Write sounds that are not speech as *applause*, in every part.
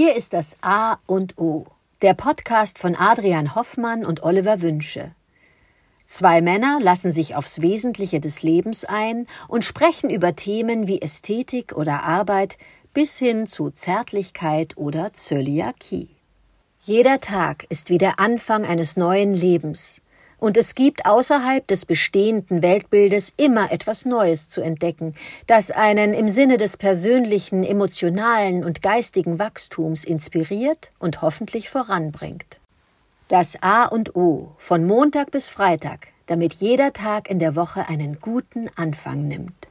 Hier ist das A und O, der Podcast von Adrian Hoffmann und Oliver Wünsche. Zwei Männer lassen sich aufs Wesentliche des Lebens ein und sprechen über Themen wie Ästhetik oder Arbeit bis hin zu Zärtlichkeit oder Zöliakie. Jeder Tag ist wie der Anfang eines neuen Lebens, und es gibt außerhalb des bestehenden Weltbildes immer etwas Neues zu entdecken, das einen im Sinne des persönlichen, emotionalen und geistigen Wachstums inspiriert und hoffentlich voranbringt. Das A und O von Montag bis Freitag, damit jeder Tag in der Woche einen guten Anfang nimmt.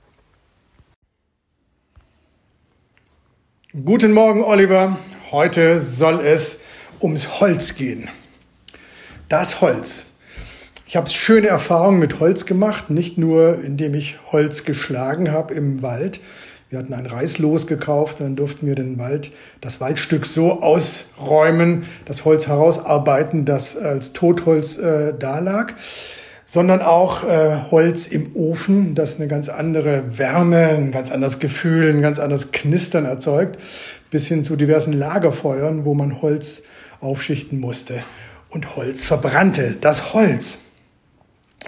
Guten Morgen, Oliver. Heute soll es ums Holz gehen. Das Holz. Ich habe schöne Erfahrungen mit Holz gemacht, nicht nur indem ich Holz geschlagen habe im Wald. Wir hatten ein Reislos gekauft, dann durften wir den Wald, das Waldstück so ausräumen, das Holz herausarbeiten, das als Totholz äh, dalag, sondern auch äh, Holz im Ofen, das eine ganz andere Wärme, ein ganz anderes Gefühl, ein ganz anderes Knistern erzeugt, bis hin zu diversen Lagerfeuern, wo man Holz aufschichten musste und Holz verbrannte. Das Holz.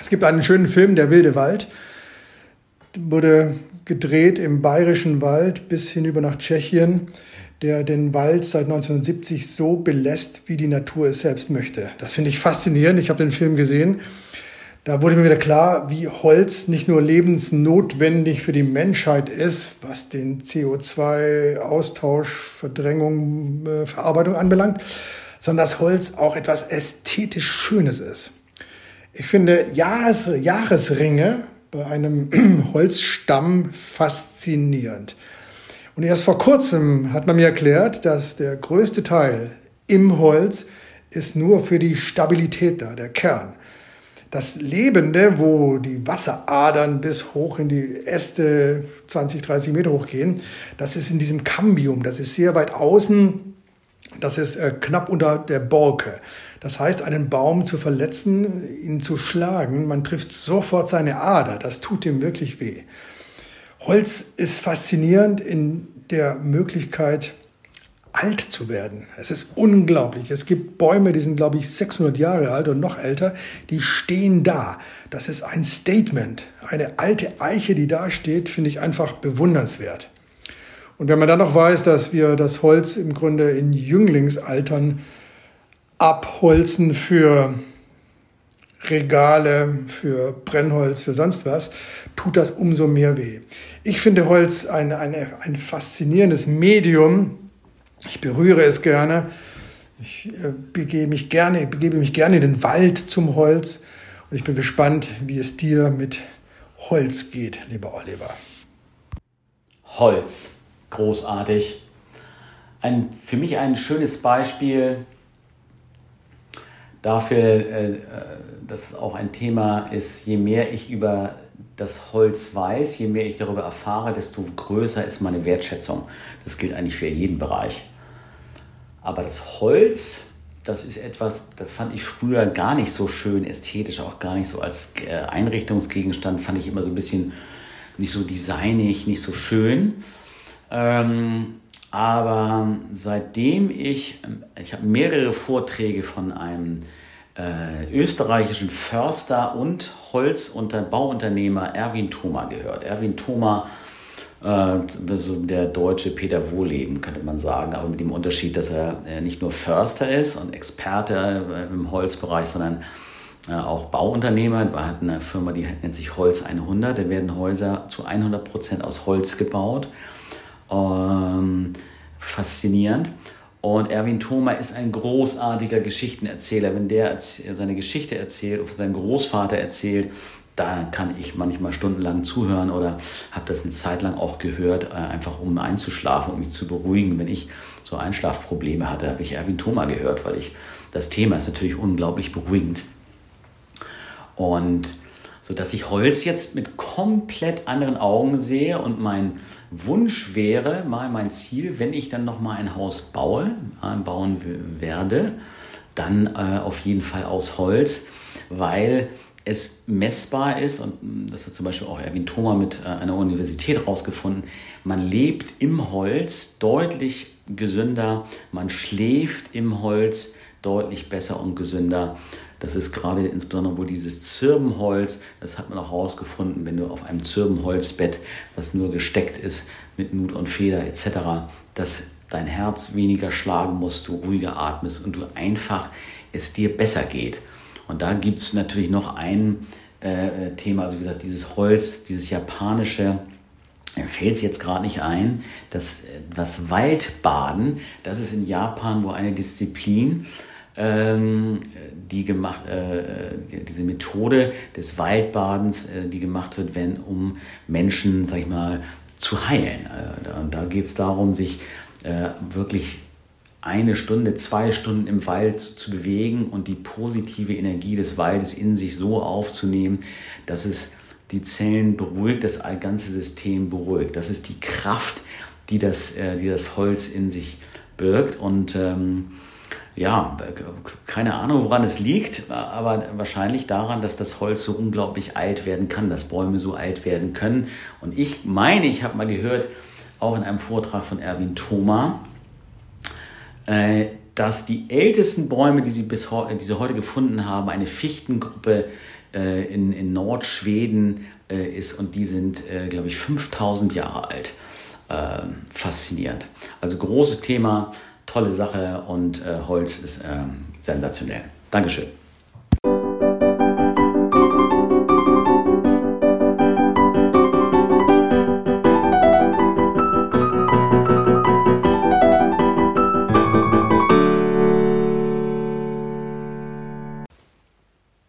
Es gibt einen schönen Film, Der wilde Wald, wurde gedreht im bayerischen Wald bis hinüber nach Tschechien, der den Wald seit 1970 so belässt, wie die Natur es selbst möchte. Das finde ich faszinierend. Ich habe den Film gesehen. Da wurde mir wieder klar, wie Holz nicht nur lebensnotwendig für die Menschheit ist, was den CO2-Austausch, Verdrängung, äh, Verarbeitung anbelangt, sondern dass Holz auch etwas ästhetisch Schönes ist. Ich finde Jahres, Jahresringe bei einem *clears throat* Holzstamm faszinierend. Und erst vor kurzem hat man mir erklärt, dass der größte Teil im Holz ist nur für die Stabilität da, der Kern. Das Lebende, wo die Wasseradern bis hoch in die Äste 20, 30 Meter hochgehen, das ist in diesem Cambium, das ist sehr weit außen, das ist äh, knapp unter der Borke. Das heißt, einen Baum zu verletzen, ihn zu schlagen, man trifft sofort seine Ader, das tut ihm wirklich weh. Holz ist faszinierend in der Möglichkeit, alt zu werden. Es ist unglaublich. Es gibt Bäume, die sind, glaube ich, 600 Jahre alt und noch älter, die stehen da. Das ist ein Statement. Eine alte Eiche, die da steht, finde ich einfach bewundernswert. Und wenn man dann noch weiß, dass wir das Holz im Grunde in Jünglingsaltern abholzen für Regale, für Brennholz, für sonst was, tut das umso mehr weh. Ich finde Holz ein, ein, ein faszinierendes Medium, ich berühre es gerne. Ich äh, begebe mich gerne, begebe mich gerne in den Wald zum Holz. Und ich bin gespannt, wie es dir mit Holz geht, lieber Oliver. Holz, großartig. Ein, für mich ein schönes Beispiel dafür, äh, dass auch ein Thema ist, je mehr ich über das Holz weiß, je mehr ich darüber erfahre, desto größer ist meine Wertschätzung. Das gilt eigentlich für jeden Bereich. Aber das Holz, das ist etwas, das fand ich früher gar nicht so schön ästhetisch, auch gar nicht so als äh, Einrichtungsgegenstand, fand ich immer so ein bisschen nicht so designig, nicht so schön. Ähm, aber seitdem ich, ich habe mehrere Vorträge von einem äh, österreichischen Förster und Bauunternehmer Erwin Thoma gehört. Erwin Thoma äh, so der deutsche Peter Wohleben, könnte man sagen, aber mit dem Unterschied, dass er nicht nur Förster ist und Experte äh, im Holzbereich, sondern äh, auch Bauunternehmer. Er hat eine Firma, die nennt sich Holz 100. Da werden Häuser zu 100 Prozent aus Holz gebaut. Ähm, faszinierend. Und Erwin Thoma ist ein großartiger Geschichtenerzähler. Wenn der seine Geschichte erzählt, von seinem Großvater erzählt, da kann ich manchmal stundenlang zuhören oder habe das eine Zeit lang auch gehört, äh, einfach um einzuschlafen, um mich zu beruhigen. Wenn ich so Einschlafprobleme hatte, habe ich Erwin Thoma gehört, weil ich das Thema ist natürlich unglaublich beruhigend. Und so dass ich Holz jetzt mit komplett anderen Augen sehe und mein Wunsch wäre, mal mein Ziel, wenn ich dann noch mal ein Haus baue, äh, bauen werde, dann äh, auf jeden Fall aus Holz, weil es messbar ist, und das hat zum Beispiel auch Erwin Thoma mit äh, einer Universität herausgefunden, man lebt im Holz deutlich gesünder, man schläft im Holz deutlich besser und gesünder. Das ist gerade insbesondere wohl dieses Zirbenholz, das hat man auch herausgefunden, wenn du auf einem Zirbenholzbett, das nur gesteckt ist mit Nut und Feder etc., dass dein Herz weniger schlagen muss, du ruhiger atmest und du einfach es dir besser geht. Und da gibt es natürlich noch ein äh, Thema, also wie gesagt, dieses Holz, dieses japanische, mir fällt es jetzt gerade nicht ein, das, das Waldbaden, das ist in Japan wo eine Disziplin, ähm, die gemacht, äh, diese Methode des Waldbadens, äh, die gemacht wird, wenn um Menschen, sag ich mal, zu heilen. Äh, da da geht es darum, sich äh, wirklich eine Stunde, zwei Stunden im Wald zu bewegen und die positive Energie des Waldes in sich so aufzunehmen, dass es die Zellen beruhigt, das ganze System beruhigt. Das ist die Kraft, die das, äh, die das Holz in sich birgt. Und ähm, ja, keine Ahnung, woran es liegt, aber wahrscheinlich daran, dass das Holz so unglaublich alt werden kann, dass Bäume so alt werden können. Und ich meine, ich habe mal gehört, auch in einem Vortrag von Erwin Thoma, äh, dass die ältesten Bäume, die sie, bis die sie heute gefunden haben, eine Fichtengruppe äh, in, in Nordschweden äh, ist und die sind, glaube ich, 5000 Jahre alt. faszinierend. Also großes Thema, tolle Sache und Holz ist sensationell. Dankeschön.